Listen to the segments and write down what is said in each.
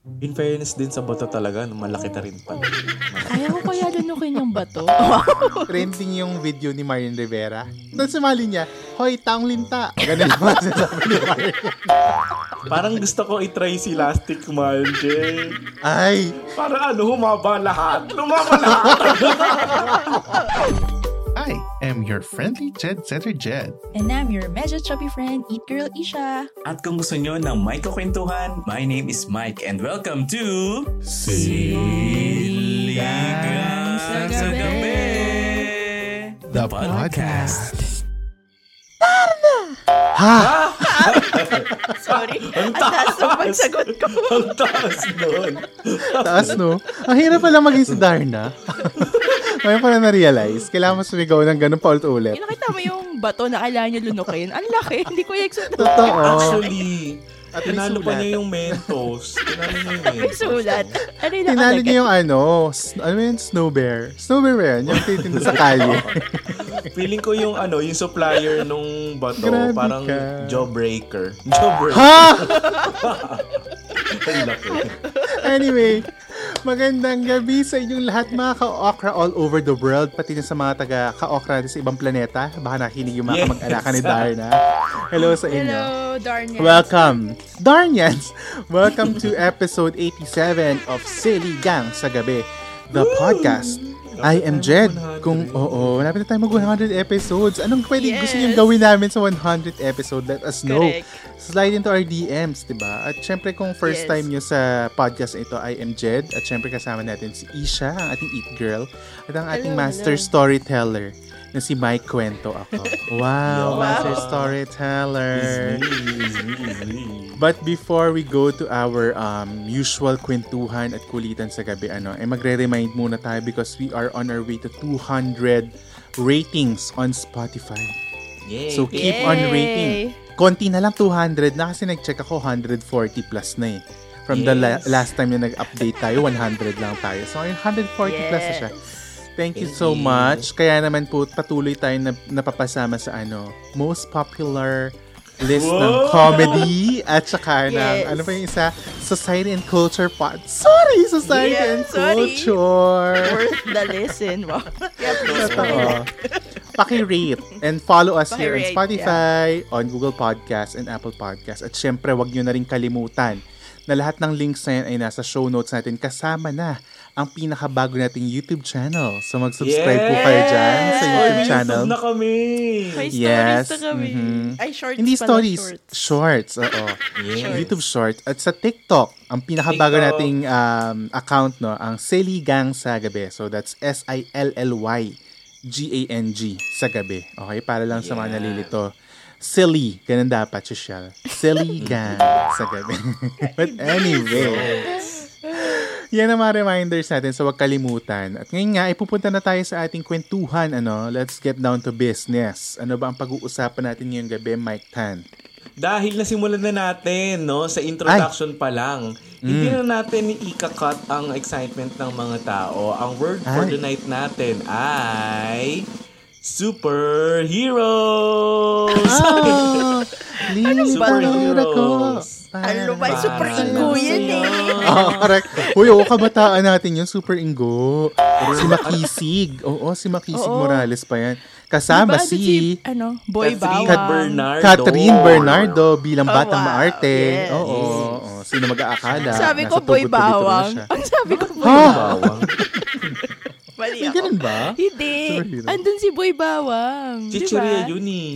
In fairness din sa bato talaga, no, malaki na rin pa. Kaya ko kaya lunukin yung bato. Trending yung video ni Marian Rivera. Doon sumali niya, Hoy, taong linta. Ganun naman sinasabi ni Marian. Parang gusto ko itry si Lastic Malje. Ay, Parang ano, humaba lahat. Lumaba lahat. I am your friendly Jed Setter Jed. And I'm your medyo chubby friend, Eat Girl Isha. At kung gusto nyo ng may kakwentuhan, my name is Mike and welcome to Siligang sa Gabi, The podcast. Sorry. Ang taas ng pagsagot ko. Ang taas nun. taas no. Ang hirap pala maging si Darna. Ngayon pala na-realize, kailangan mo sumigaw ng ganun paulit-ulit. Yung nakita mo yung bato na kailangan niya lunukin. Ang laki. Hindi ko i-expect. Totoo. Actually, At tinalo pa niya yung Mentos. Tinalo niya yung May Mentos. sulat. Ano yung Tinalo nakalagay? niya yung ano, ano yun, snow bear. Snow bear ba yan? Yung titinda sa kalye. Feeling ko yung ano, yung supplier nung bato, Grabe parang ka. jawbreaker. Jawbreaker. ha! Ang laki. Anyway, magandang gabi sa inyong lahat mga ka-okra all over the world, pati na sa mga taga ka-okra sa ibang planeta. Baka nakinig yung mga Yes. kamag-anakan ni Darna. Hello sa inyo. Hello, Darnia. Welcome, Darnians! Welcome to episode 87 of Silly Gang sa Gabi, the podcast. I am Jed. Kung oo, malapit na tayo mag 100 episodes. Anong pwede Yes. gusto niyong gawin namin sa 100 episode? Let us know. Correct. Slide into our DMs, di ba? At syempre kung first Yes. time niyo sa podcast ito, I am Jed. At syempre kasama natin si Isha, ang ating Eat Girl. At ang ating Hello, master hello. storyteller na si Mike Kwento ako. Wow, Wow. master storyteller. But before we go to our um, usual kwentuhan at kulitan sa gabi, ano, ay magre-remind muna tayo because we are on our way to 200 ratings on Spotify. Yay. So keep on rating. Konti na lang 200 na kasi nag-check ako 140 plus na eh. From the la- Yes. last time yung nag-update tayo, 100 lang tayo. So ngayon 140 plus na siya. Thank you so much. Kaya naman po patuloy tayo na napapasama sa ano, most popular list ng Wow! comedy at saka ng Yes. ano pa yung isa, society and culture pod. Sorry, society Yeah, and sorry. culture. Worth the listen. Wow. Yeah, please. Totoo. Paki-rate and follow us here on Spotify, on Google Podcasts, and Apple Podcasts. At syempre, wag nyo na rin kalimutan na lahat ng links na yan ay nasa show notes natin kasama na ang pinakabago nating YouTube channel. So mag-subscribe po kayo dyan sa YouTube may channel. YouTube na kami. May Yes, stories na kami. mhm. Ay, shorts Hindi pala, stories, shorts. shorts. Oo. Yeah. YouTube Shorts. At sa TikTok, ang pinakabago TikTok. nating um, account, no, ang Silly Gang sa gabi. So that's S-I-L-L-Y G-A-N-G sa gabi. Okay, para lang sa mga Yeah. nalilito. Silly, ganun dapat, social. Silly Gang sa gabi. But anyway, yan ang mga reminders natin, so huwag kalimutan. At ngayon nga, ipupunta na tayo sa ating kwentuhan, ano, let's get down to business. Ano ba ang pag-uusapan natin ngayong gabi, Mike Tan? Dahil nasimulan na natin, no, sa introduction pa lang, hindi na natin ika-cut ang excitement ng mga tao. Ang word for Ay. the night natin ay superheroes! Oh, Superheroes. Ano ba? Super ingo sa'yo. eh. Oo, correct. Uy, oo, kabataan natin yun. Super Ingo. Si Makisig. Oo, si Makisig Oo. Morales pa yan. Kasama Diba, si ano, Boy Catherine Bawang. Bernardo. Catherine Bernardo bilang Oh, batang wow. maarte. Yes. Oo, oo. Sino mag-aakala? Sabi ko, Boy Bawang. Ang sabi ko, Boy Ha? Bawang. Mali ako. ganun ba? Hindi. Superhero. Andun si Boy Bawang. Chichiria diba? yun eh.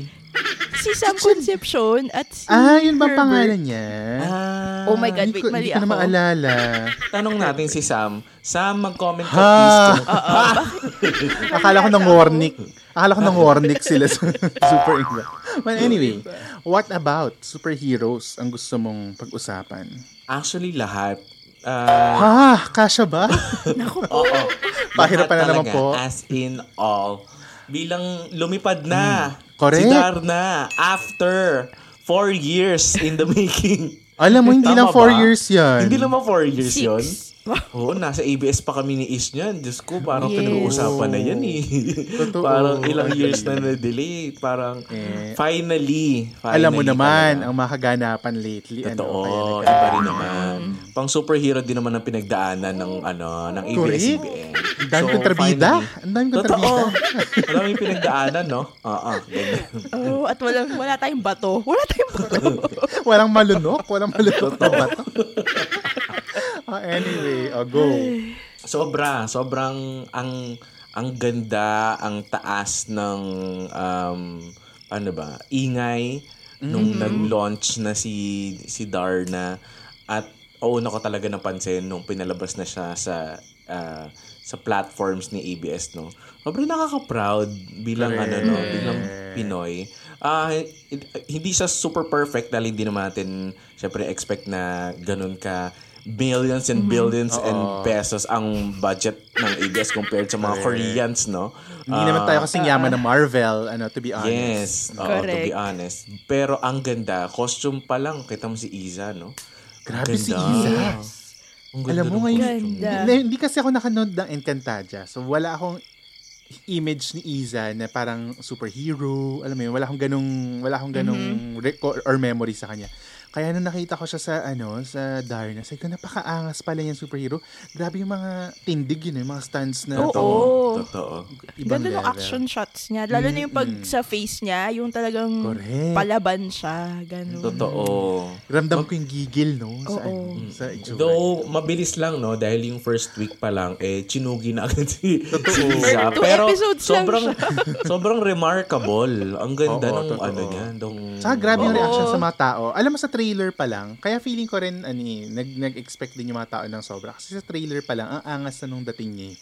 Si Sam Concepcion at si Ah, yun ba ang Herbert. pangalan niya? Ah, Oh my God, wait, ko, mali hindi ko na ako. maalala. Tanong natin si Sam. Sam, mag-comment ka Ha? please. Akala ko nang warnick. Akala ko nang warnick sila sa Super Ingo. But anyway, what about superheroes ang gusto mong pag-usapan? Actually, lahat. Ah, Ha? Kasha ba? oo. Pahirapan na naman po. As in all. Bilang lumipad na. Correct. Si Darna. After four years in the making. Alam mo, hindi lang Tama 4 ba? years yan. Hindi naman four years Six. yun. Oo, nasa ABS pa kami ni Ish niyan. Diyos ko, parang Yes. pinag-uusapan na yan eh. Totoo. parang ilang years na na-delay. Parang Eh, finally, finally. Alam mo naman, ang makaganapan lately. Totoo, ano, kaya iba rin naman. Pang superhero din naman ang pinagdaanan ng ano ng ABS-CBN. Ang dami kong trabida. Ang dami kong Totoo. trabida. Alam mo yung pinagdaanan, no? Oo. Oh, at wala, wala tayong bato. Wala tayong bato. Walang malunok. Walang malunok na bato. Ah, anyway, oh, go. Sobra, sobrang ang ang ganda, ang taas ng um, ano ba, ingay nung nag-launch na si si Darna at oo na ko talaga napansin nung pinalabas na siya sa ah, sa platforms ni ABS no. Sobrang nakaka-proud bilang ano no, bilang Pinoy. Ah, hin- hindi siya super perfect dahil hindi naman natin syempre expect na ganun ka millions and billions and pesos ang budget ng ABS compared sa mga Koreans, no? Hindi naman tayo kasing yaman ng Marvel, ano, to be honest. Yes, oo, to be honest. Pero ang ganda, costume pa lang, kita mo si Iza, no? Grabe si ganda. Iza. Ang ganda Alam mo ng ngayon, hindi, hindi kasi ako nakanood ng Encantadia. So, wala akong image ni Iza na parang superhero. Alam mo yun, wala akong ganung, wala akong ganung record or memory sa kanya. Kaya nung nakita ko siya sa, ano, sa Darna, sabi ko, napakaangas pala yung superhero. Grabe yung mga tindig yun, yung mga stunts na Oo. to. Totoo. Ibang Ganda ng level. action shots niya. Lalo na yung pag sa face niya, yung talagang Correct. palaban siya. Ganun. Totoo. Ramdam ko yung gigil, no? Sa, Oo. ano, sa itsura. Though, mabilis lang, no? Dahil yung first week pa lang, eh, chinugi na agad si, si. Two Pero, sobrang, sobrang remarkable. Ang ganda Oo, ng totoo. ano niya. Dong, Saka grabe yung reaction sa mga tao. Alam mo sa trailer pa lang, kaya feeling ko rin ani, nag nag-expect din yung mga tao ng sobra kasi sa trailer pa lang ang angas na nung dating niya. eh.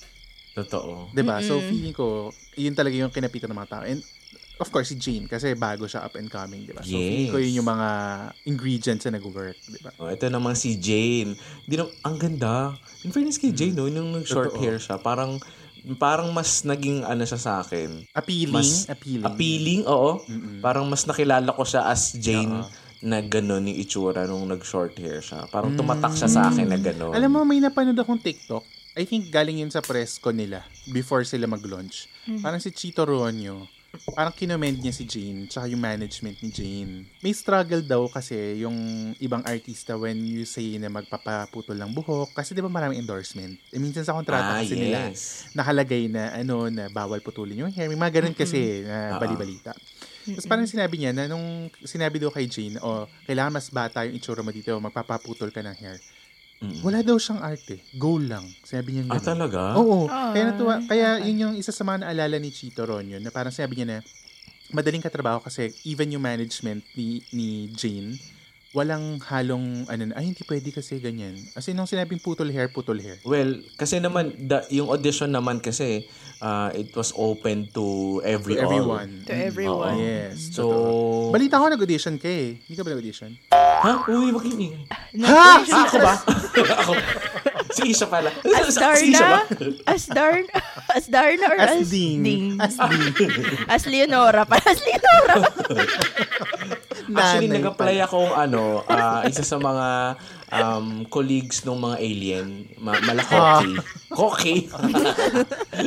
Totoo. 'Di ba? So feeling ko yun talaga yung kinapitan ng mga tao. And of course si Jane kasi bago siya up and coming, 'di ba? So feeling ko Yes. yun yung mga ingredients na nag-work, 'di ba? Oh, ito naman si Jane. Di na, ang ganda. In fairness kay Jane, no, nung nag-short Totoo. hair siya, parang parang mas naging ano siya sa akin. Appealing, Mas appealing. appealing, oo. Parang mas nakilala ko siya as Jane na gano'n yung itsura nung nag-short hair siya. Parang tumatak siya sa akin na gano'n. Alam mo, may napanood akong TikTok. I think galing yun sa press ko nila before sila mag-launch. Parang si Chito Ronyo, parang kinomend niya si Jane tsaka yung management ni Jane. May struggle daw kasi yung ibang artista when you say na magpapaputol ng buhok kasi di ba maraming endorsement. E minsan sa kontrata Ah, kasi nila yes. nakalagay na ano na bawal putulin yung hair. May mga ganun kasi na bali-balita. Tapos parang sinabi niya na nung sinabi daw kay Jane, o kailangan mas bata yung itsura mo dito, magpapaputol ka ng hair. Wala daw siyang arte. Goal lang. Sabi niya Ah, ganun. talaga? Oo. Kaya natuwa, kaya yun yung isa sa mga naalala ni Chito Ronyo na parang sabi niya na madaling katrabaho kasi even yung management ni, ni Jane, walang halong ano ay hindi pwede kasi ganyan. As in, nung sinabing putol hair, putol hair. Well, kasi naman, the, yung audition naman kasi, uh, it was open to every To all. everyone. To everyone. Yes. So, totoo. Balita ko nag-audition ka eh. Hindi ka ba nag-audition? ha? Uy, wag yung Ha? Ako ba? Ako. Si Isha pala. As Si Isha ba? Darna? As Darna? As Darna or As as, Ding. Ding? As Ding. As Leonora pa. As Leonora. Actually, Nanay nag-apply pala. akong ano, ah, isa sa mga um, colleagues ng mga alien, ma- malakoki. Koki.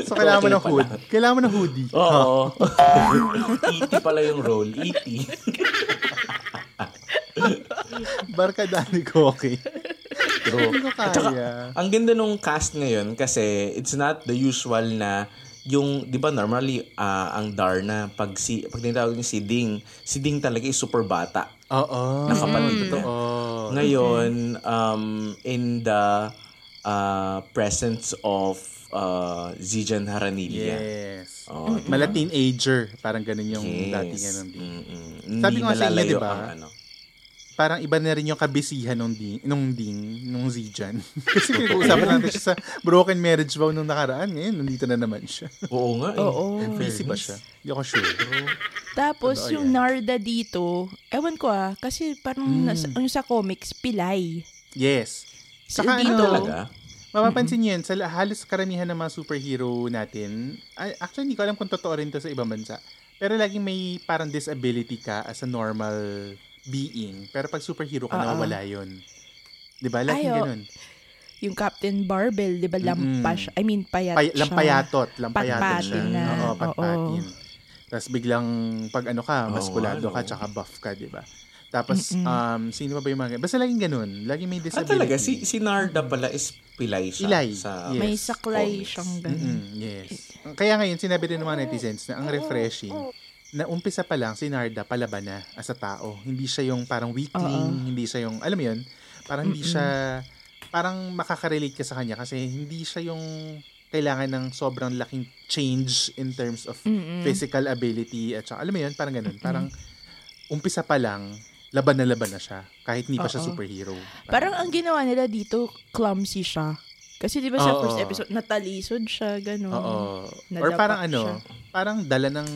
So, kailangan mo ng hood. Kailangan mo ng hoodie. Oo. E.T. pala yung role. E.T. Barkada ni Koki. True. Hindi ko At saka, kaya. ang ganda nung cast ngayon kasi it's not the usual na yung, di ba normally, ah, ang Darna, pag, si, pag tinatawag niya si Ding, si Ding talaga is super bata. Oo. Nakapatid na. Oo. Ngayon, um, in the uh, presence of uh, Zijan Haranilia. Yes. Oh, Mala teenager. Parang ganun yung Yes. dating ano. Mm-mm. Sabi ko nga sa inyo, di ba? ano. Parang iba na rin yung kabisihan nung ding, nung ding, nung Zijan. Kasi pinag-uusapan natin siya sa broken marriage vow nung nakaraan. Ngayon, nandito na naman siya. Oo nga eh. Oo. In Busy ba siya? Hindi ako sure. Tapos Totoo yung yan. Narda dito, ewan ko ah, kasi parang nasa, yung sa comics, pilay. Yes. So, Saka dito, ano, Talaga? Mapapansin niyo yan, sa la- halos karamihan ng mga superhero natin, ay, actually hindi ko alam kung totoo rin to sa ibang bansa, pero laging may parang disability ka as a normal being, pero pag superhero ka, Oo. nawawala yun. Di ba? Laging Ay, oh. ganun. yung Captain Barbell, di ba, lampas, I mean, payat Pay, siya. lampayatot. Lampayatot Patpatin siya. na. Oo, Oo. patpatin. Tapos biglang, pag ano ka, maskulado ano. ka, tsaka buff ka, di ba? Tapos, um, sino pa ba yung mga, basta laging ganun. Laging may Ah, disability. talaga? Si, si Narda pala is pilay siya. Pilay, Sa yes. May saklay comics. siyang ganun. Mm, yes. Kaya ngayon, sinabi rin ng mga netizens na ang refreshing, na umpisa pa lang, si Narda palaban na as a tao. Hindi siya yung parang weakling, hindi siya yung, alam mo yun, parang hindi siya, parang makaka-relate ka sa kanya kasi hindi siya yung kailangan ng sobrang laking change in terms of physical ability at saka, alam mo yun, parang ganun. Parang umpisa pa lang, laban na laban na siya kahit hindi pa siya Oo. superhero. Parang ang ginawa nila dito, clumsy siya. Kasi di ba sa first episode, natalisod siya, gano'n. Oo. Or parang ano, siya. parang dala ng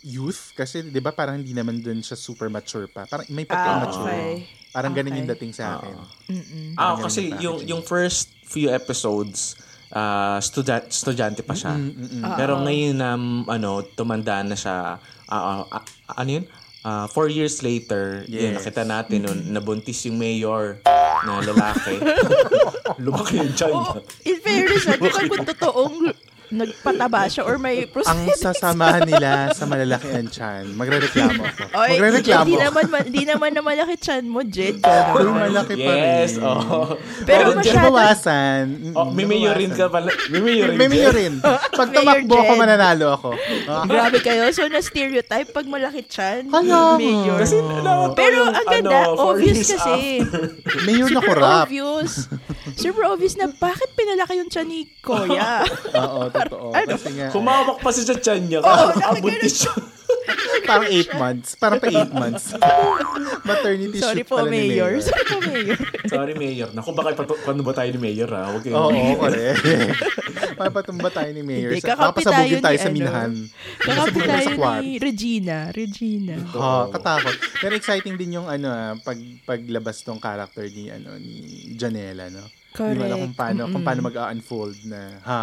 youth kasi 'di ba parang hindi naman dun siya super mature pa. Parang may Ah, pagka-mature. okay. Parang ganun yung Okay. dating sa akin. Mm-mm. Ah, Parang kasi yung yung first few episodes, ah student estudyante pa siya. Mm-mm. Pero ngayon na ano, tumanda na siya. ah, ah, ah, ano yun? Ah, four years later, yun, Yes. nakita natin nun, nabuntis yung mayor na lalaki. Lumaki yung niya. Oh, in fairness, ah, di ba kung totoong nagpataba siya or may Ang prosthetic sasamahan nila sa malalaki ang chan. Magrereklamo ako. Oy, Magrereklamo. Hindi naman, hindi naman na malaki chan mo, Jed. Uy, malaki pa rin. Yes, oh. Pero Pero masyado- bawasan. Oh, may mayorin ka pala. May mayorin. Pag tumakbo ako, mananalo ako. Grabe kayo. So, na-stereotype pag malaki chan, Kaya mayor. Kasi nakakatawa Pero ang ganda, ano, obvious kasi. mayor na Super korap. obvious. Super obvious na bakit pinalaki yung chan ni Koya? Oo, totoo. Ano? Kasi nga, Kumawak pa siya sa tiyan niya. Oo, buntis siya. parang 8 months. Parang pa 8 months. Maternity Sorry shoot po, pala ni mayor. Sorry po, mayor. Sorry, Mayor. Naku, baka pato- paano ba tayo ni Mayor, ha? Huwag kayo. Oo, correct. Papatumba tayo ni Mayor. Hindi, Sa- kakampi tayo tayo ni sa ano. minahan. Kakampi tayo ni Regina. Regina. Ha, katakot. Pero exciting din yung ano ah, pag paglabas tong character ni ano ni Janela, no. Hindi mo alam Correct. kung paano kung Mm-mm. paano mag-unfold na ha.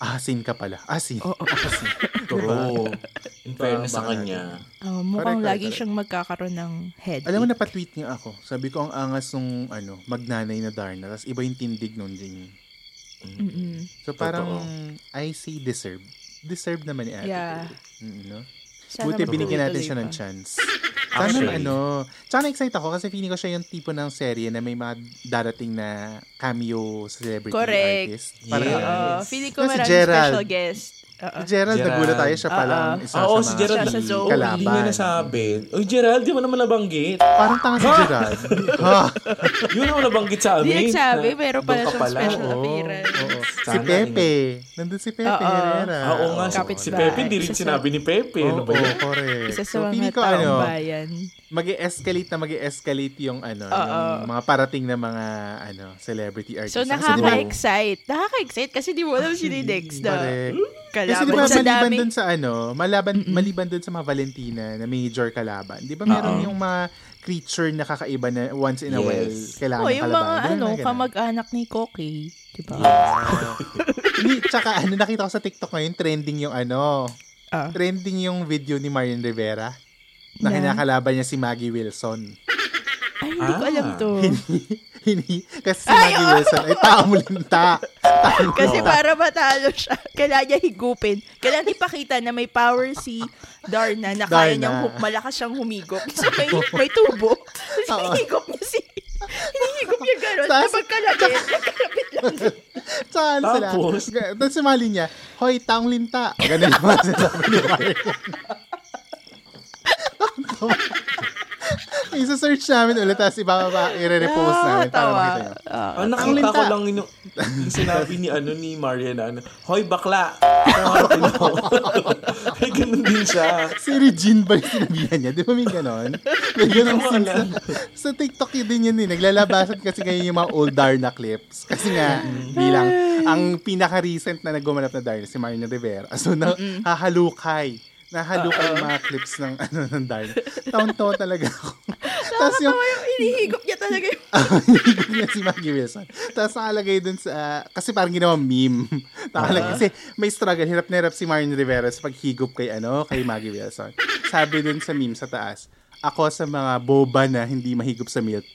Asin ka pala. Asin. Oo. Asin. True. In fairness sa Baka kanya. Oh, mukhang Correct, lagi correct. siyang magkakaroon ng head. Alam mo, napatweet niya ako. Sabi ko, ang angas nung, ano, magnanay na Darna. Tapos iba yung tindig nung Jing. Mm-mm. So, parang, Totoo. I say deserve. Deserve naman ni Ate. Yeah. Pearl. Mm, no? Sana Buti binigyan natin siya ng chance. Sana Actually. ano, tsaka na-excite ako kasi feeling ko siya yung tipo ng serye na may mga darating na cameo celebrity Correct. artist. Parang Yes. Oo, feeling ko Kasi maraming Gerald. special guest. Si Gerald, Gerald. nagulat tayo siya pala Oo. ang isa Ah, oo, sa si mga Gerald. Siya sa Zoe. kalaban. Hindi niya nasabi. Uy, Gerald, di mo naman nabanggit. Parang tanga si Gerald. ha? Yun naman nabanggit sa Hindi amin. nagsabi, Na- pero pala siyang special Oo, appearance. oo. Si Pepe. Nandun si Pepe Oo. Herrera. Ah, Oo nga, si, Kapit si ba? Pepe, hindi rin sinabi ni Pepe. Ano Oo, ba yun? correct. Isa sa So, mga ko, taong ano, bayan. mag escalate na mag escalate yung ano, yung mga parating na mga ano, celebrity artists. So, ba- nakaka-excite. Nakaka-excite kasi di mo alam si next na Correct. Kasi di ba sa maliban dami. dun sa ano, malaban, maliban dun sa mga Valentina na major kalaban, di ba meron yung mga creature na kakaiba na once in a Yes. while kailangan Oh, yung kalaban. mga ano, kamag-anak ni Koki. Di ba? Hindi, tsaka ano, nakita ko sa TikTok ngayon, trending yung ano, Ah. trending yung video ni Marian Rivera na Na? kinakalaban niya si Maggie Wilson. Ay, hindi ko Ah. alam to. Hini, kasi si Maggie oh! Wilson ay tao mulinta. Tao Kasi para matalo siya, kailangan niya higupin. Kailangan ipakita na may power si Darna na kaya Darna. niyang hu- malakas siyang humigop. So may, may tubo. Tapos Oo. hinihigop niya si... Hinihigop niya gano'n. Tapos- pagkalapit, nagkalapit lang. Tsaka ano sila. Tapos? Tapos sumali niya, Hoy, taong linta. Ganun mga sinasabi ni Marian. Isa-search namin ulit, tapos ibababa, i-repost namin para makita nyo. Ah. Ah, nakita linta. ko lang yung, yung sinabi ni ano ni Maria na ano, Hoy, bakla! Ay, ganun din siya. Si Regine ba yung sinabihan niya? Di ba may ganon? May ganon sa, sa TikTok yun din yun eh. Naglalabasan kasi kayo yung mga old Darna clips. Kasi nga, bilang, ang pinaka-recent na naggumanap na Darna, si Marina Rivera. So, na, hahalukay. Nahalukay yung mga clips ng, ano, ng Darna. Taon-taon talaga ako. Tapos yung, yung inihigop niya talaga yung... Higop niya si Maggie Wilson. Tapos nakalagay dun sa, kasi parang ginawang meme. Nakalagay, kasi may struggle, hirap na hirap si Martin Rivera sa paghigop kay, ano, kay Maggie Wilson. Sabi dun sa meme sa taas, ako sa mga boba na hindi mahigop sa milk.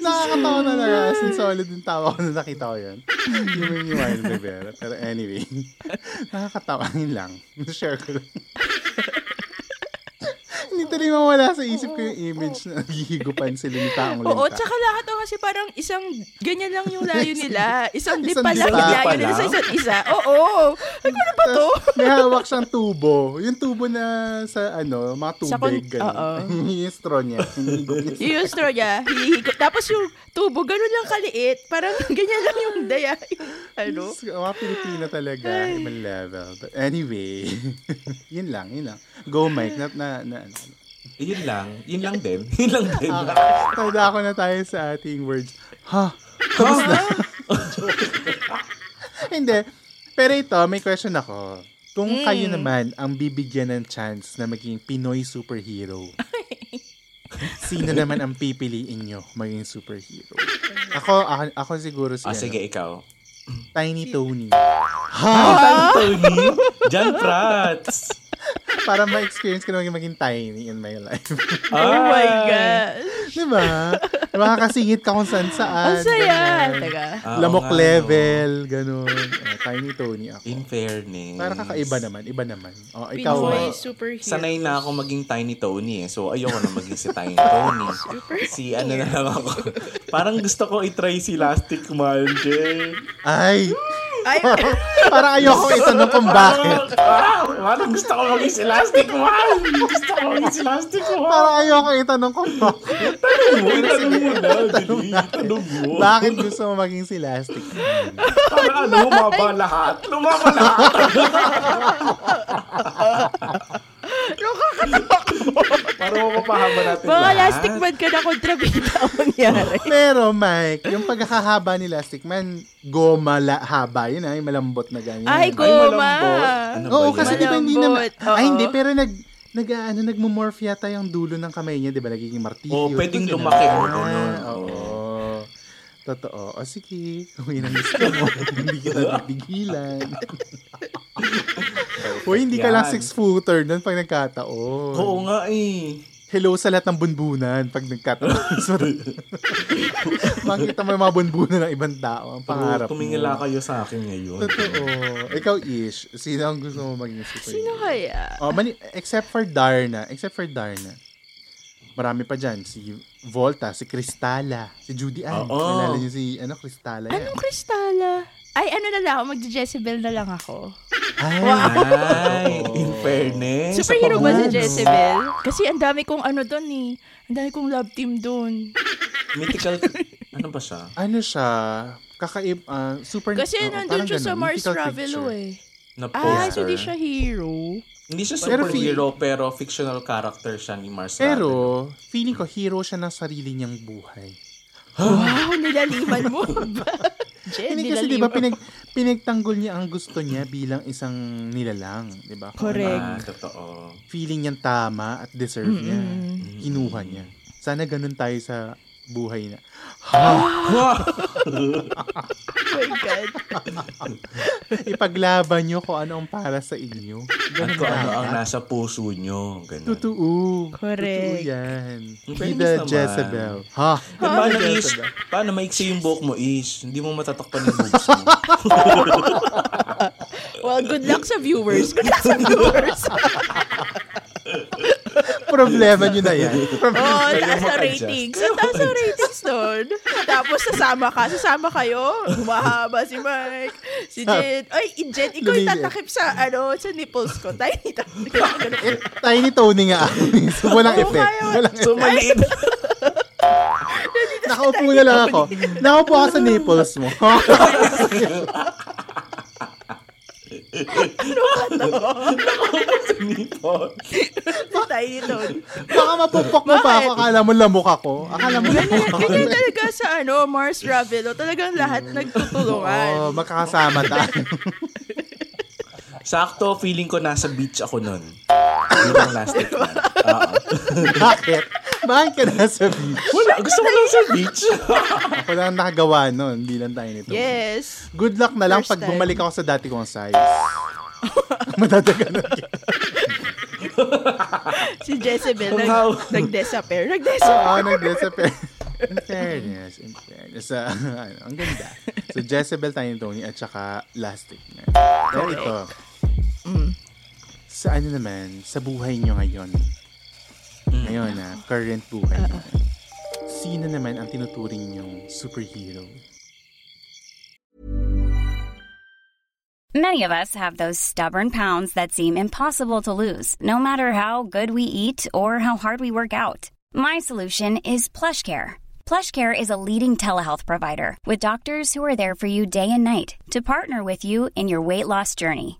Nakakatawa talaga. As in, solid yung tawa ko na nakita ko yun. Yung ni Martin Rivera. Pero anyway, nakakatawa. Lang. Share ko lang. Tuloy mawala sa isip ko yung image na naghihigupan sila ni Taong Linta. Oo, tsaka lahat to kasi parang isang ganyan lang yung layo nila. Isang dipa lang dipa yung layo nila sa isa't isa. Oo. Ay, ano ba to? May hawak siyang tubo. Yung tubo na sa ano, mga Sa kon- tubig. oo. yung straw niya. Yung straw niya, hihigop. Tapos yung tubo, ganun lang kaliit. Parang ganyan lang yung daya. Ano? Mga Pilipino talaga. Ibang level. But anyway, yun lang, yun lang. Go Mike. Na, na, na, ano. Yun lang. Yun lang din. Yun lang din. Tanda ako na tayo sa ating words. Ha? Tapos na. Hindi. Pero ito, may question ako. Kung kayo naman ang bibigyan ng chance na maging Pinoy superhero, sino naman ang pipiliin nyo maging superhero? Ako, ako, ako siguro si Ah, ano, sige, ikaw. Tiny Tony. Ah, Tony. John Prats. Para ma-experience ko na maging, maging tiny in my life. Oh my God. diba? Makakasingit ka kung saan saan. Ang saya. Teka. Ah, Lamok oo nga, level, ganun. Oh, tiny Tony ako. In fairness. Para kakaiba naman, iba naman. Oh, ikaw Pinoy ba? superhero. Sanay na ako maging Tiny Tony eh. So, ayoko na maging si Tiny Tony. si ano na lang ako. Parang gusto ko itry si Elastic Man, Jen. Ay! Ay, Parang ayoko itanong kung bakit. Ah, parang gusto ko maging si Elastic Man. Gusto ko maging si Elastic Man. Parang ayoko itanong kung bakit. Tanong mo, tanong mo na. Dali, tanong mo. Bakit gusto mo maging si Lastic? Para ano, lumaba lahat. Lumaba lahat. Para mapapahaba natin mga lahat. elastic man ka na kontrabida ang mangyari. Pero Mike, yung pagkakahaba ni Lastic Man, goma la, haba. Yun ay malambot na ganyan. Ay, Ay, goma. malambot. Ano Oo, kasi di ba hindi naman... Malambot, Ay, oo. hindi. Pero nag... Nag, ano, nagmumorph yata yung dulo ng kamay niya, di ba? Nagiging martilyo. Oo, pwedeng Ganun. lumaki, oo, Ah. Oo. Totoo. O sige, kung yun ang gusto mo, hindi kita napigilan. o hindi ka lang six-footer nun pag nagkataon. Oo nga eh. Hello sa lahat ng bunbunan pag nagkataon. Sorry. Makita mo yung mga bunbunan ng ibang tao. Ang pangarap Pero tumingala mo. kayo sa akin ngayon. Totoo. Ikaw, Ish, sino ang gusto mo maging superhero? Sino kaya? Oh, mani, except for Darna. Except for Darna. Marami pa dyan. Si Volta, si Cristala, si Judy Ann. Oo. Nalala niyo si, ano, Cristala yan. Anong kristala? Ay, ano na lang ako, mag-Jezebel na lang ako. Ay, Ay, in fairness. Superhero sa ba si Jezebel? Kasi ang dami kong ano doon eh. Ang dami kong love team doon. Mythical, ano ba siya? ano siya? Kakaib, ah, super... Kasi oo, nandun siya sa Mars Ravelo eh. Na Ah, so poster. di siya hero. Hindi siya Pero superhero, pero fictional character siya ni Mars Pero, Ravelo. feeling ko, hero siya ng sarili niyang buhay. Wow, nilaliman mo ba? Jen, Hindi kasi, di ba, pinag, pinagtanggol niya ang gusto niya bilang isang nilalang. Di ba? Correct. Ah, totoo. feeling niyang tama at deserve niya. Kinuha niya. Sana ganun tayo sa buhay na. Oh my God. Ipaglaban niyo kung ano ang para sa inyo. At Ganun kung ano ang nasa puso nyo. Ganun. Totoo. Correct. Totoo yan. Be the naman. Jezebel. Ha? Eh, paano? Jezebel. Paano maiksi yung buhok mo, Ish? Hindi mo matatakpan yung boobs mo. Well, good luck sa viewers. Good luck sa viewers. Problema nyo na yan. Oo, oh, taas na ratings. Ang taas na ratings nun. Tapos sasama ka. Sasama kayo. Humahaba si Mike. Si Jen. Ay, Jen, ikaw yung tatakip sa, ano, sa nipples ko. Nito. Eh, Tiny Tony nga ako. so, walang Oo, effect. Walang So, maliit. Nakaupo na lang ako. Nakaupo ako sa nipples mo. Si Tiny Tony. Baka mapupok mo pa ako. Akala mo lamok ako. Akala mo lamok ako. ganyan talaga sa ano, Mars Ravelo. Talagang lahat nagtutulungan. Oh, magkakasama tayo. Sakto, feeling ko nasa beach ako nun. Bilang last week na. Oo. Bakit? Bakit ka nasa beach? Wala, gusto ko lang sa beach. Ako lang nakagawa nun. Hindi lang tayo nito. Yes. Good luck na lang First pag time. bumalik ako sa dati kong size. Ka. Si Jezebel nag, how- nag-disappear. Nag-disappear. Oo, nag-disappear. In fairness, in fairness. Ah, ano, ang ganda. So, Jezebel, Tiny Tony, at saka Lastic na. Pero ito, sa ano naman, sa buhay nyo ngayon, Mm. ngayon na, current buhay nyo, sino naman ang tinuturing nyong superhero? Many of us have those stubborn pounds that seem impossible to lose, no matter how good we eat or how hard we work out. My solution is PlushCare. PlushCare is a leading telehealth provider with doctors who are there for you day and night to partner with you in your weight loss journey.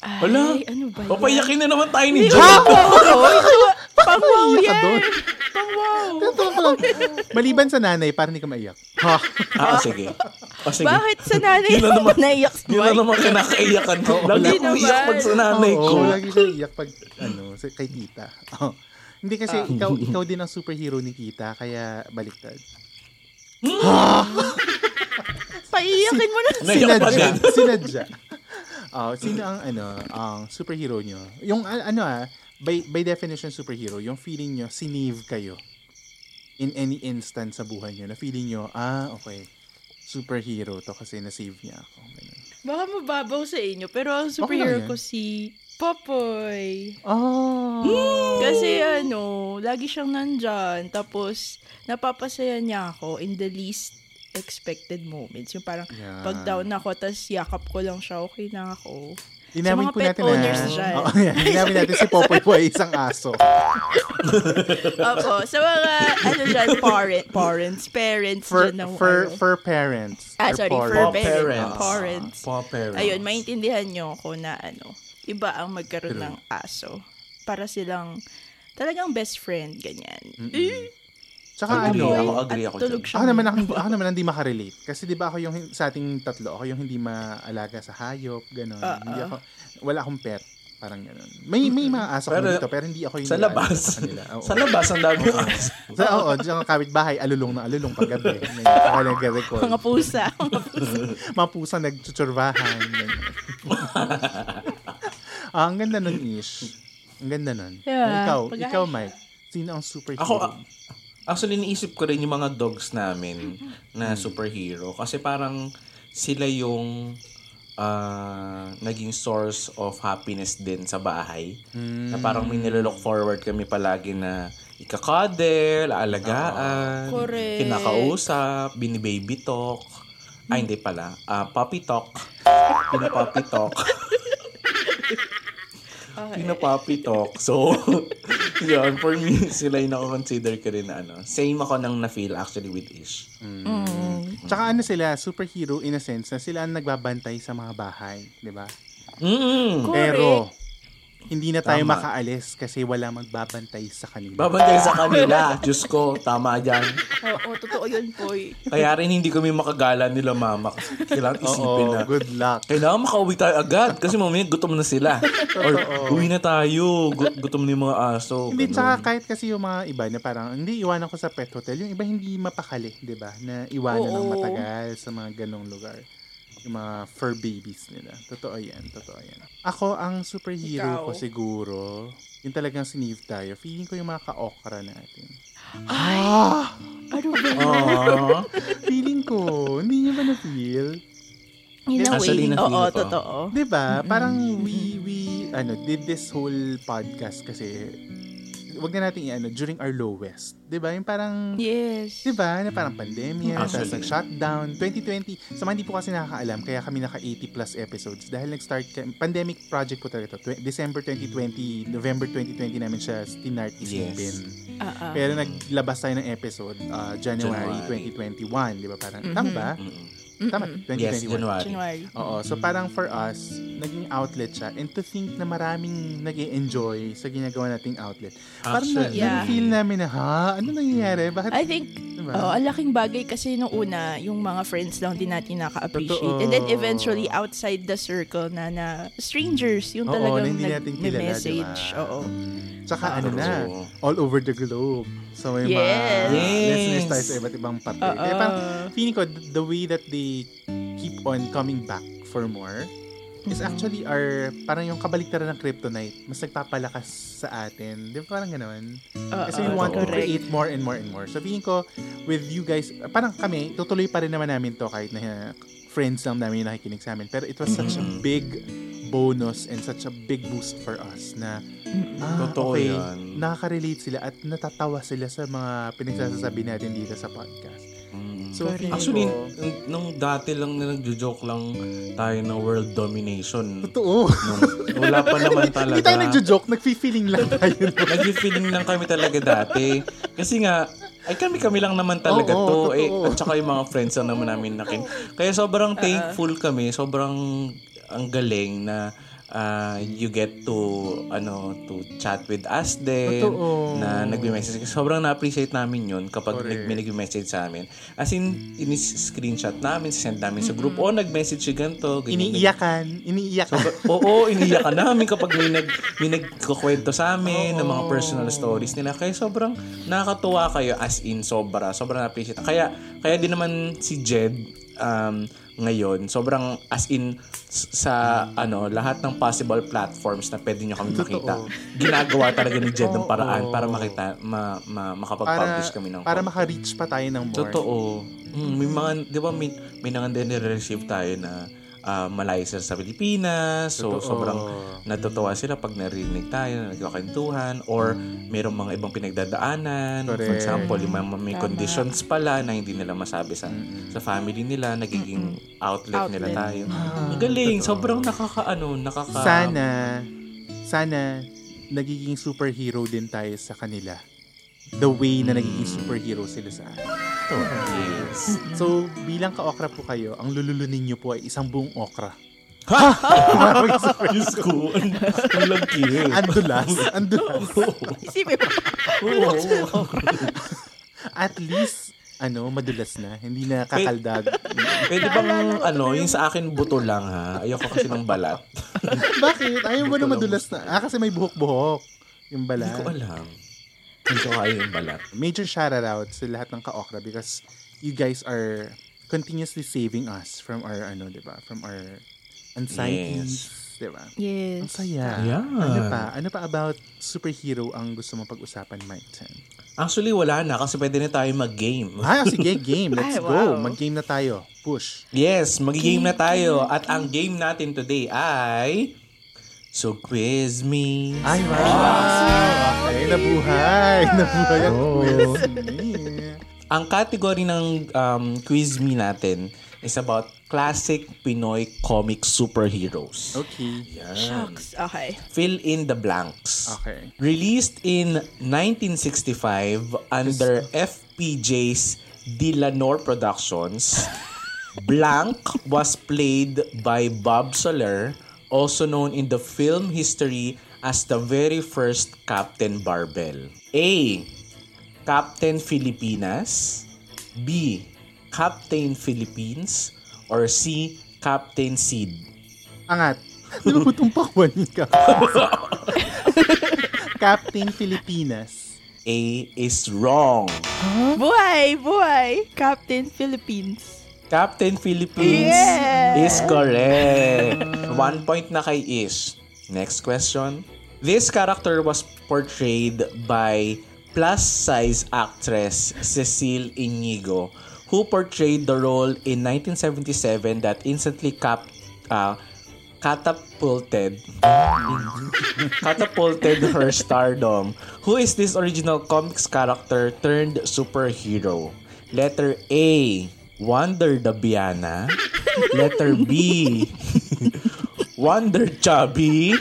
Wala. Ay, ano ba yan? Papayakin na naman tayo ni Hindi, John. Pang wow Iyak ka yan. doon. Pang wow. Totoo ko lang. Maliban sa nanay, parang hindi ka maiyak. Ha? Ah, sige. O, sige. Bakit sa nanay Yun naman. naiyak si Yun na naman kinakaiyakan ko. Lagi akong iyak pag sa nanay Oo, ko. lagi siya iyak pag, ano, sa, kay tita. Oh. Hindi kasi Ah. ikaw ikaw din ang superhero ni tita, kaya baliktad. Paiyakin mo na. Sinadya. Sinadya. Oh, sino ang ano, ang superhero nyo? Yung ano ah, by, by definition superhero, yung feeling nyo, sinave kayo in any instant sa buhay nyo, na feeling nyo, ah, okay, superhero to kasi na-save niya ako. Ganun. Baka mababaw sa inyo, pero ang superhero yan. ko si Popoy. Oh! Kasi ano, lagi siyang nandyan. Tapos, napapasaya niya ako in the least expected moments. Yung parang, Yeah. pag down ako, tas yakap ko lang siya, okay na ako. Inamin mga po pet natin owners na, dyan. Oo, yan. Inamin natin si Popoy po ay isang aso. Opo, sa mga, ano dyan, parent, parents, parents For, dyan ng, for, ano. for parents. Ah, Or sorry, parents. for parents. parents. Parents. Paw parents. Ayun, maintindihan nyo ako na ano, iba ang magkaroon ng aso. Para silang talagang best friend, ganyan. Eh, Tsaka Agree ano, ako, agree ako tulog dyan. siya. Ako naman, ako, ako naman hindi makarelate. Kasi di ba ako yung, sa ating tatlo, ako yung hindi maalaga sa hayop, gano'n. Ah, hindi ah. ako, wala akong pet. Parang gano'n. May, may mga aso Pero- ko dito, pero hindi ako yung Sa labas. sa kanila. Oo. Sa labas, ang dami yung aso. Sa, oo, diyan ang kapitbahay, alulong na alulong paggabi. May ako nag-record. Mga pusa. Mga pusa. mga pusa nagtutsurbahan. ah, ang ganda nun, Ish. Ang ganda nun. Yeah, ikaw, pag- ikaw, Mike. Sino ang superhero? Ako, ah, actually, niisip ko rin yung mga dogs namin na superhero. Kasi parang sila yung ah, naging source of happiness din sa bahay. Na parang may nilolook forward kami palagi na ikakadel, aalagaan, Correct. kinakausap, binibaby talk. Ay, hindi pala. Ah, puppy talk. Pinapuppy talk. Pinapuppy talk. So, yun, for me, sila yung nako-consider ko rin na ano. Same ako nang na-feel actually with Ish. Tsaka ano sila, superhero in a sense na sila ang nagbabantay sa mga bahay, di ba? Mm Correct. Pero, hindi na tayo Tama. makaalis kasi wala magbabantay sa kanila. Babantay sa kanila. Diyos ko, tama dyan. Oo, totoo yun, Poy. Kaya rin hindi kami makagala nila mama. Kailangan isipin Oo, na. good luck. Kailangan makauwi tayo agad kasi mamaya gutom na sila. Or uwi na tayo. Gu- gutom na yung mga aso. Hindi, Ganun. tsaka kahit kasi yung mga iba na parang, hindi iwanan ko sa pet hotel, yung iba hindi mapakali, di ba? Na iwanan ng Oo. matagal sa mga ganong lugar. Yung mga fur babies nila. Totoo yan, totoo yan. Ako, ang superhero Ikaw? ko siguro, yung talagang sinave tayo, feeling ko yung mga ka-okra natin. Ano ba? Aww. Feeling ko, hindi niyo ba na-feel? In a way. Oo, ko. totoo. Di ba? Parang we, we, ano, did this whole podcast kasi, wag na natin i-ano, during our lowest. Ba? Yung parang, Yes. Ba? Na parang pandemya, tapos Actually. nag-shutdown. 2020, sa mga hindi po kasi nakakaalam, kaya kami naka 80 plus episodes. Dahil nag-start, ka- pandemic project po talaga ito. Twe- December 2020, November 2020 namin siya tinart isipin. Ah, ah. Pero naglabas tayo ng episode uh, January, January. 2021. Di ba? Parang, tama ba? Tama, 2021. Yes, January. January. Oo. So parang for us, naging outlet siya. And to think na maraming nag enjoy sa ginagawa nating outlet. Parang na. Yeah. feel namin na, ha? Ano nangyayari? Bakit? I think, Diba? oh, ang laking bagay kasi nung una, yung mga friends lang din natin naka-appreciate. Totoo. And then eventually, outside the circle na na strangers, yung Oo, talagang na hindi natin kilala, nag-message. diba? Oo. Tsaka ano na, all over the globe. So may Yes. mga Yes. listeners tayo sa iba't ibang parte. Oo. Kaya parang feeling ko, th- the way that they keep on coming back for more is actually our, parang yung kabaliktaran ng kryptonite. Mas nagpapalakas sa atin. Di ba parang gano'n? Oo, Kasi we want to create more and more and more. So feeling ko, with you guys, parang kami, tutuloy pa rin naman namin to kahit na friends lang namin yung nakikinig sa amin. Pero it was such a big bonus and such a big boost for us na ah, Totoo okay, yan. nakaka-relate sila at natatawa sila sa mga pinagsasabi natin dito sa podcast. So, Correct. Actually, ko, nung, nung dati lang na nagjo-joke lang tayo ng world domination. totoo. Nung, wala pa naman talaga. Hindi tayo nagjo-joke, nag-feeling lang tayo. Nag-feeling lang kami talaga dati. Kasi nga, ay kami-kami lang naman talaga Oo, to. totoo. Eh, at saka yung mga friends lang naman namin nakin. Kaya sobrang thankful kami. Sobrang ang galing na ah, you get to ano to chat with us din Totoo. na nagme-message sobrang na-appreciate namin yun kapag nag may nagme-message sa amin as in ini-screenshot namin send namin sa group oh nag-message si ganito ganyan, ganyan. Iniiyakan. Iniiyakan. Oo, iniyak ka namin kapag may, nag, may nagkukwento sa amin ng mga personal stories nila. Kaya sobrang nakakatuwa kayo as in sobra. Sobrang appreciate. Kaya, kaya din naman si Jed um, ngayon, sobrang as in sa ano lahat ng possible platforms na pwede nyo kami makita. Ginagawa talaga ni Jed ng paraan para makita, ma, ma, para, makapag-publish kami ng para content. maka-reach pa tayo ng more. Totoo. Mm, may mga, di ba, may, may nang din receive tayo na uh, malayo sila sa Pilipinas. So, Totoo. sobrang natutuwa sila pag narinig tayo na nagkakantuhan or mayroong mga ibang pinagdadaanan. For Correct. example, yung mga may Tama. conditions pala na hindi nila masabi sa sa family nila, nagiging outlet, nila Outlet. tayo. Ang galing. Sobrang nakakaano, nakaka... Sana, sana, nagiging superhero din tayo sa kanila. The way na nagiging superhero sila sa atin. Yes. So, bilang ka-okra po kayo, ang lululunin nyo po ay isang buong okra. Diyos ko. Ang ang lagi. Andulas. Andulas. Isipin mo. At least, ano, madulas na. Hindi na kakaldag. Pwede bang ano, yung sa akin buto lang ha. Ayoko kasi ng balat. Bakit? Ayaw mo na madulas na. Ah, kasi may buhok-buhok. Yung Hindi ko alam. Hindi ko kaya yung balat. Major shout out sa lahat ng ka-okra because you guys are continuously saving us from our, ano, di ba? From our anxieties. Di ba? Ang Yes. saya. Yeah. Ano pa? Ano pa about superhero ang gusto mong pag-usapan, Mike Chen? Actually, wala na kasi pwede na tayo mag-game. Ah, sige, game. Let's Ay, go. wow. Mag-game na tayo. Push. Yes, mag-game na tayo. At ang game natin today ay... So quiz me. Ay, wow. Okay, nabuhay. Nabuhay ang Oh. quiz me. Ang category ng um, quiz me natin is about classic Pinoy comic superheroes. Okay. Shucks. Okay. Fill in the blanks. Okay. Released in 1965 under FPJ's Dilanor Productions, Blank was played by Bob Soler, also known in the film history as the very first Captain Barbell? A. Captain Filipinas B. Captain Philippines or C. Captain Sid? Angat. Di ba putong pakwan ka? Captain Filipinas. A is wrong. Buhay! Buhay! Captain Philippines. Captain Philippines Yeah! is correct. One point na kay Ish. Next question. This character was portrayed by plus-size actress Cecile Inigo who portrayed the role in 1977 that instantly cap uh, catapulted catapulted her stardom. Who is this original comics character turned superhero? Letter A, Wonder Dabiana. Letter B, Wonder Chubby.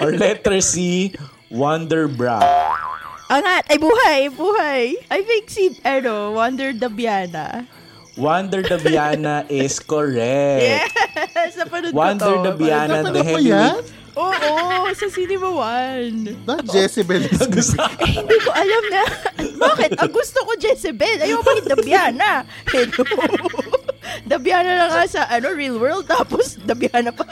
Or letter C, Wonder Bra. Angat! Ay, buhay! Buhay! I think si, ano, Wonder Dabiana. Wonder Dabiana is correct. Yes! Napanood ko Wonder to. Dabiana, the heavyweight. Oo, sa Cinema One. Not Jezebel. Eh, hindi ko alam na. Bakit? Ang gusto ko Jezebel. Ayoko pa Dabiana. Hello. Dabiana na nga sa ano, real world. Tapos Dabiana pa.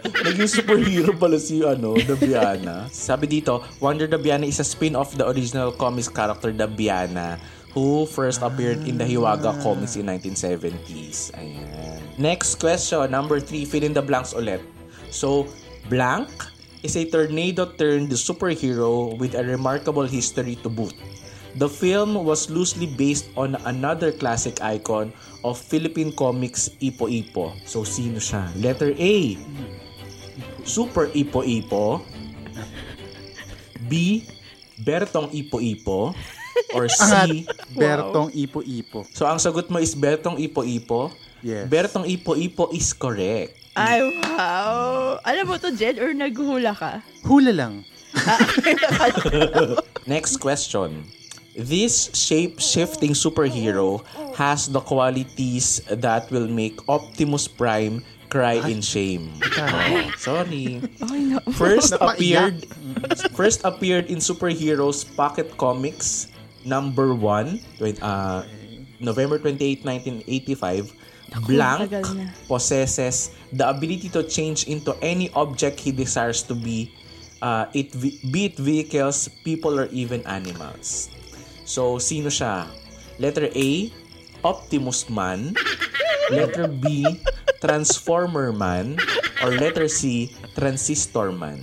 Naging superhero pala si ano, Dabiana. Sabi dito, Wonder Dabiana is a spin-off the original comics character Dabiana who first appeared in the Hiwaga comics in 1970s. Ayan. Next question, number three, fill in the blanks ulit. So, Blank is a tornado turned superhero with a remarkable history to boot. The film was loosely based on another classic icon of Philippine comics, Ipo Ipo. So, sino siya? Letter A, Super Ipo Ipo. B, Bertong Ipo Ipo. Or C, Bertong Ipo-Ipo. so ang sagot mo is Bertong Ipo Ipo. Yes. Bertong Ipo Ipo is correct. Ay, wow. Alam mo to, Jed, or naghula ka? Hula lang. Next question. This shape-shifting superhero has the qualities that will make Optimus Prime cry in shame. Oh, sorry. First appeared first appeared in Superheroes Pocket Comics number 1, twen- uh, November 28, 1985. Blank possesses the ability to change into any object he desires to be, uh, it be it vehicles, people, or even animals. So, sino siya? Letter A, Optimus Man. Letter B, Transformer Man. Or letter C, Transistor Man.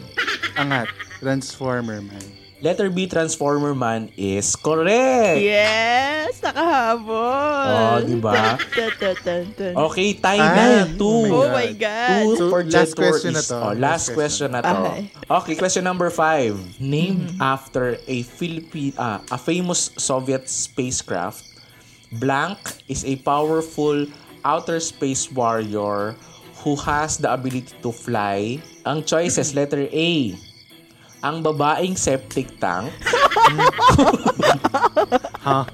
Angat. Transformer man. Letter B, Transformer Man is correct. Yes! Nakahabol! Oh, di ba? Okay, tie Ay, na. Two. Oh my God! Two So, for last question na is- to. Oh, last Last question na to. Okay. Okay, question number five. Named after a Philippine, ah, a famous Soviet spacecraft, Blank is a powerful outer space warrior who has the ability to fly. Ang choices, letter A, ang babaeng septic tank. Ha?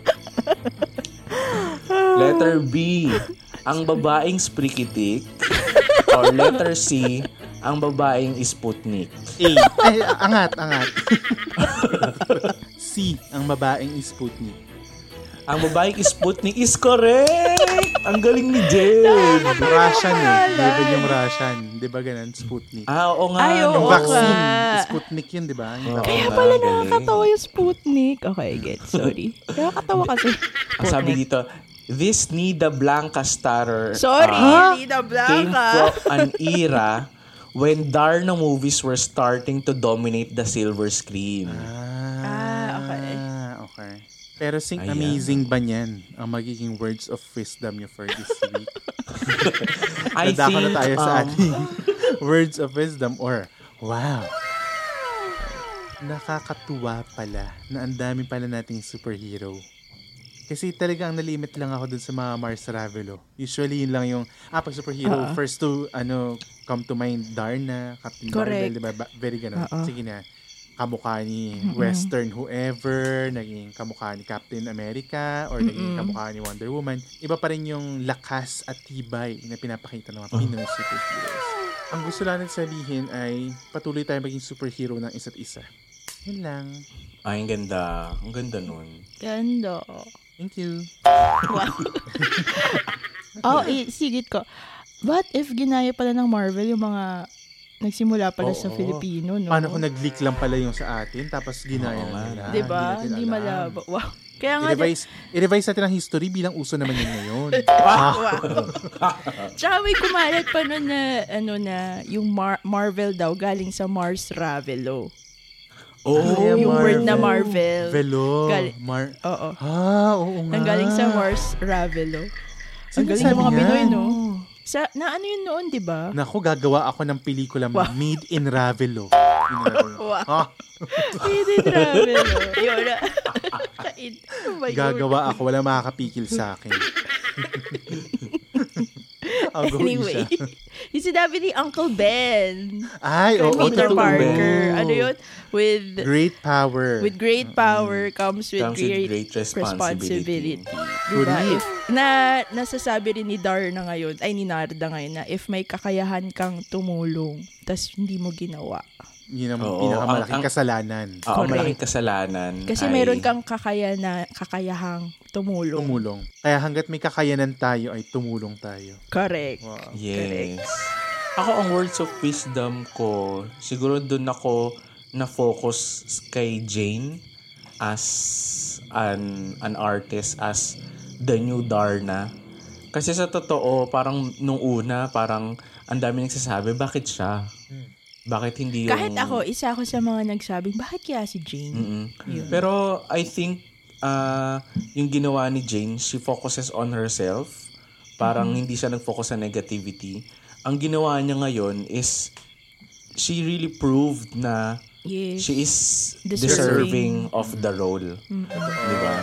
Letter B, ang babaeng sprikitik. Or letter C, ang babaeng Sputnik. A. Ay, angat, angat. C. Ang babaeng Sputnik. Ang babaeng Sputnik is correct! Ang galing ni Jen! Russian eh. Label yung Russian. Di ba ganun? Sputnik. Ah, oo nga. Ay, oo. Yung vaccine. nga. Sputnik yun, di ba? Yung Kaya pala galing. nakakatawa yung Sputnik. Okay, get. Sorry. Nakakatawa kasi. Ang sabi dito, this Nida Blanca starter Sorry, ah, Nida came Blanca. from an era when Darna movies were starting to dominate the silver screen. Ah. Pero sing Ayan. amazing ba niyan ang magiging words of wisdom niyo for this week? I Dadako think, na tayo sa um, ating words of wisdom or wow. Nakakatuwa pala na ang dami pala nating superhero. Kasi talaga ang nalimit lang ako dun sa mga Mars Ravelo. Usually yun lang yung, ah, pag superhero, Oo. first to, ano, come to mind, Darna, Captain Correct. Marvel, diba? Ba- Very ganun. Oo. Sige na. Kamukha ni Western whoever, naging kamukha ni Captain America, or naging kamukha ni Wonder Woman. Iba pa rin yung lakas at tibay na pinapakita ng mga Pinoy superheroes. Ang gusto lang natin sabihin ay patuloy tayo maging superhero ng isa't isa. Yun lang. Ay, ang ganda. Ang ganda nun. Ganda. Thank you. Wow. oh, eh, sigit ko. What if ginaya pala ng Marvel yung mga nagsimula pala sa Oo. Filipino, no? Paano kung nag-leak lang pala yung sa atin tapos ginaya Oo na nga. nila? Diba? Hindi malabo. Wow. Kaya nga, I-revise, i-revise natin ang history bilang uso naman yun ngayon. wow. Tsaka may kumalat pa nun na, ano na, yung Mar- Marvel daw galing sa Mars Ravelo. Oh, Ay, yung word na Marvel. Velo. Gali- Mar- Oo. ah, oo nga. Nanggaling sa Mars Ravelo. Ang galing ng sabi mga niyan? Pinoy, no? Sa, na ano yun noon, di ba? Naku, gagawa ako ng pelikula Wow. Made in Ravelo. Na rin. Wow. Ah, Hindi Ravelo. Yun na. Oh gagawa ako. Wala makakapikil sa akin. Go Anyway, yung sinabi ni Uncle Ben. Ay, oo, Peter totoo. Parker. Ano yun? With Great power. with great power comes with Comes with great, great responsibility. Diba? If, na nasasabi rin ni Darna ngayon, ay ni Narda ngayon na if may kakayahan kang tumulong, tas hindi mo ginawa. Yun ang Oo, pinakamalaking ang- ang- kasalanan. Oo, Correct. malaking kasalanan. Kasi ay- meron kang kakayana, kakayahang tumulong. Tumulong. Kaya hanggat may kakayanan tayo, ay tumulong tayo. Correct. Wow. Yes. Ako, ang words of wisdom ko, siguro dun ako na-focus kay Jane as an, an artist, as the new Darna. Kasi sa totoo, parang nung una, parang ang dami nagsasabi, bakit siya? Bakit hindi yung... Kahit ako, isa ako sa mga nagsabing, bakit kaya si Jane? Yun. Pero I think uh, yung ginawa ni Jane, she focuses on herself. Parang hindi siya nag-focus sa negativity. Ang ginawa niya ngayon is she really proved na Yes. she is Deserving. deserving, of the role. Di ba?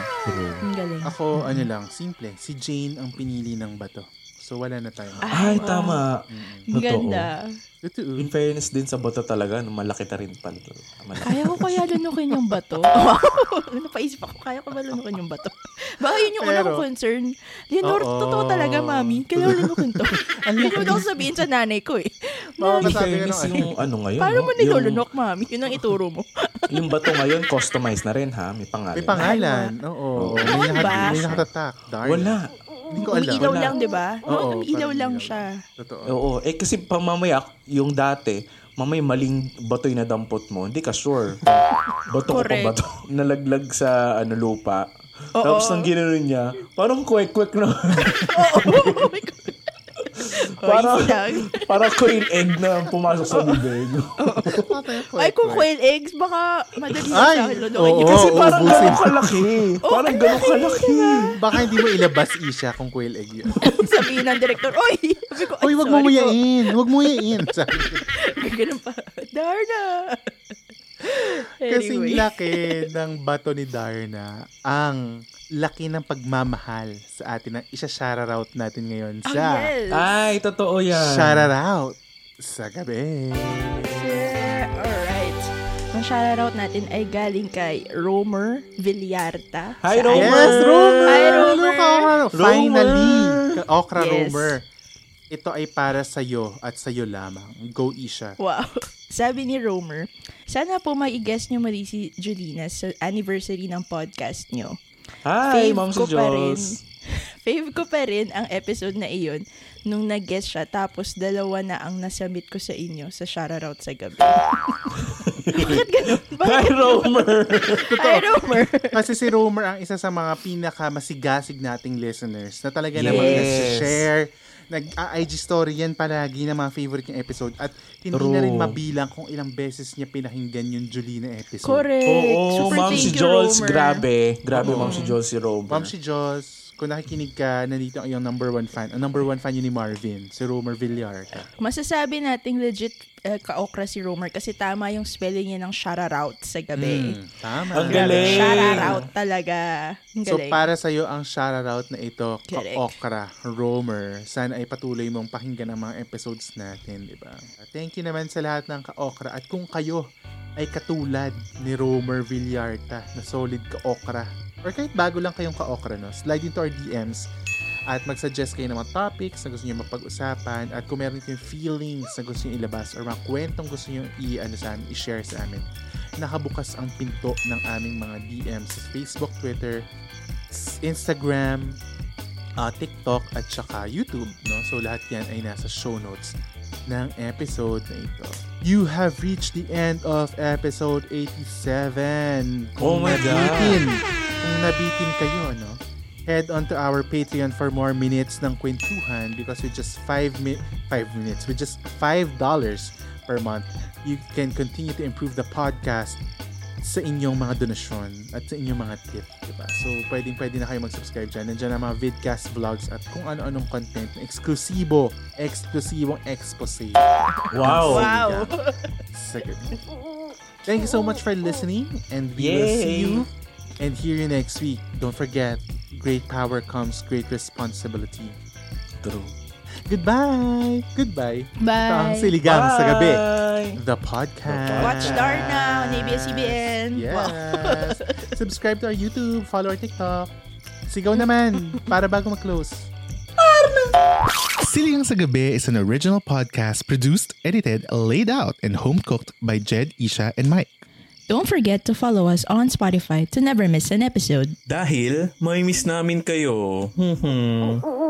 Ang galing. Ako, ano lang, simple. Si Jane ang pinili ng bato. So, wala na tayo. Ay, tama. Ang ganda. Totoo. In fairness din sa boto talaga, no, malaki na rin pala. Malaki. Kaya ko kaya lunukin yung bato. Napaisip ako, kaya ko ba lunukin yung bato? Baka yun yung una kong concern. Leonor, Oo. totoo talaga, mami. Kailangan lunukin to. Hindi mo daw sabihin sa nanay ko eh. Baka In fairness, ng yung ano ngayon, Paano no? mo nilulunok, mami? Yun ang ituro mo. Yung, bato ngayon, customized na rin ha? May pangalan. May pangalan. Oo. May, nakat- ba? may nakatatak. Wala. Hindi ko alam. Umiilaw lang, di ba? Oo, Umiilaw parang lang ilaw. siya. Totoo. Oo. Eh kasi pa mamaya, yung dati, mamaya maling batoy na dampot mo, hindi ka sure. Bato ko pa bato. Nalaglag sa ano, lupa. Oo. Tapos nang ginanon niya, parang kwek-kwek na. Oh my God. Parang, easy lang. parang quail egg na pumasok sa bibig. Ay, kung quail eggs, baka madali na Ay, sa oo. yun. Kasi parang ubusin. gano'ng kalaki. Parang gano'ng kalaki. Baka hindi mo ilabas isya kung quail egg yun. Sabihin ng director, Oy! Sabi ko, "Ay, wag mo sorry po." muyain. Wag mo muyain. Sabi ko. Ganun pa. Darna! Kasing Anyway. laki ng bato ni Darna ang laki ng pagmamahal sa atin na isa-shoutout natin ngayon Oh, sa yes. Ay, totoo yan. Shoutout sa gabi. Sir. Alright. Ang shoutout natin ay galing kay Romer Villarta. Hi, Sa- Romer! Yes, Romer! Hi, Romer! Look, Okra. Finally! Okra Yes. Romer. Ito ay para sa'yo at sa'yo lamang. Go Isha. Wow. Sabi ni Romer, sana po mai-guess nyo mali si Julina sa anniversary ng podcast nyo. Hi, Fave Ma'am si ko pa rin. Jules. Fave ko pa rin ang episode na iyon nung nag-guest siya tapos dalawa na ang nasamit ko sa inyo sa shoutout sa gabi. Bakit ganun? Hi, Romer! Hi, Romer! Kasi si Romer ang isa sa mga pinaka-masigasig nating listeners na talaga namang Yes. nag-IG story yan palagi ng mga favorite niyang episode at hindi True. na rin mabilang kung ilang beses niya pinakinggan yung Julina episode. Correct. Oo, Super Ma'am thank si you, Jules, Romer. grabe. Grabe, Ma'am si Jules, si Romer. Ma'am si Joss, kung nakikinig ka, nandito ang iyong number one fan. Ang number one fan yun ni Marvin, si Romer Villarta. Masasabi nating legit eh, ka-okra si Romer kasi tama yung spelling niya ng shoutout sa gabi. Mm, tama. Ang galing. Shoutout talaga. Ang So galing. para sa iyo ang shoutout na ito, Correct. Ka-Okra, Romer. Sana ay patuloy mong pakinggan ang mga episodes natin, di ba? Thank you naman sa lahat ng Ka-Okra. At kung kayo ay katulad ni Romer Villarta na solid Ka-Okra, or kahit bago lang kayong Ka-Okra, no? slide into our DMs At mag-suggest kayo ng mga topics na gusto nyo mapag-usapan at kung meron kayong feelings na gusto nyo ilabas or mga kwentong gusto nyo i- ano sa amin, i-share sa amin. Nakabukas ang pinto ng aming mga DM sa Facebook, Twitter, Instagram, uh, TikTok at saka YouTube. No? So lahat yan ay nasa show notes ng episode na ito. You have reached the end of episode 87. Oh my God. nabitin, Kung nabitin kayo, no? Head on to our Patreon for more minutes ng kwentuhan because with just 5 mi- 5 minutes, with just $5 per month, you can continue to improve the podcast sa inyong mga donasyon at sa inyong mga tip, diba? So, pwedeng pwede na kayo mag-subscribe dyan. Nandiyan ang mga vidcast vlogs at kung ano-anong content na eksklusibo, eksklusibong expose. Wow. Wow. Gabi. Thank you so much for listening and we will see Yay. you and hear you next week. Don't forget, great power comes great responsibility. True. Goodbye! Goodbye! Bye. Ito ang Siligang sa Gabi. The podcast. Watch Darna on ABS-CBN. Yes. Subscribe to our YouTube, follow our TikTok. Sigaw naman para bago mag-close. Siligang sa Gabi is an original podcast produced, edited, laid out, and home cooked by Jed, Isha, and Mike. Don't forget to follow us on Spotify to never miss an episode. Dahil may miss namin kayo. Hmm, hmm.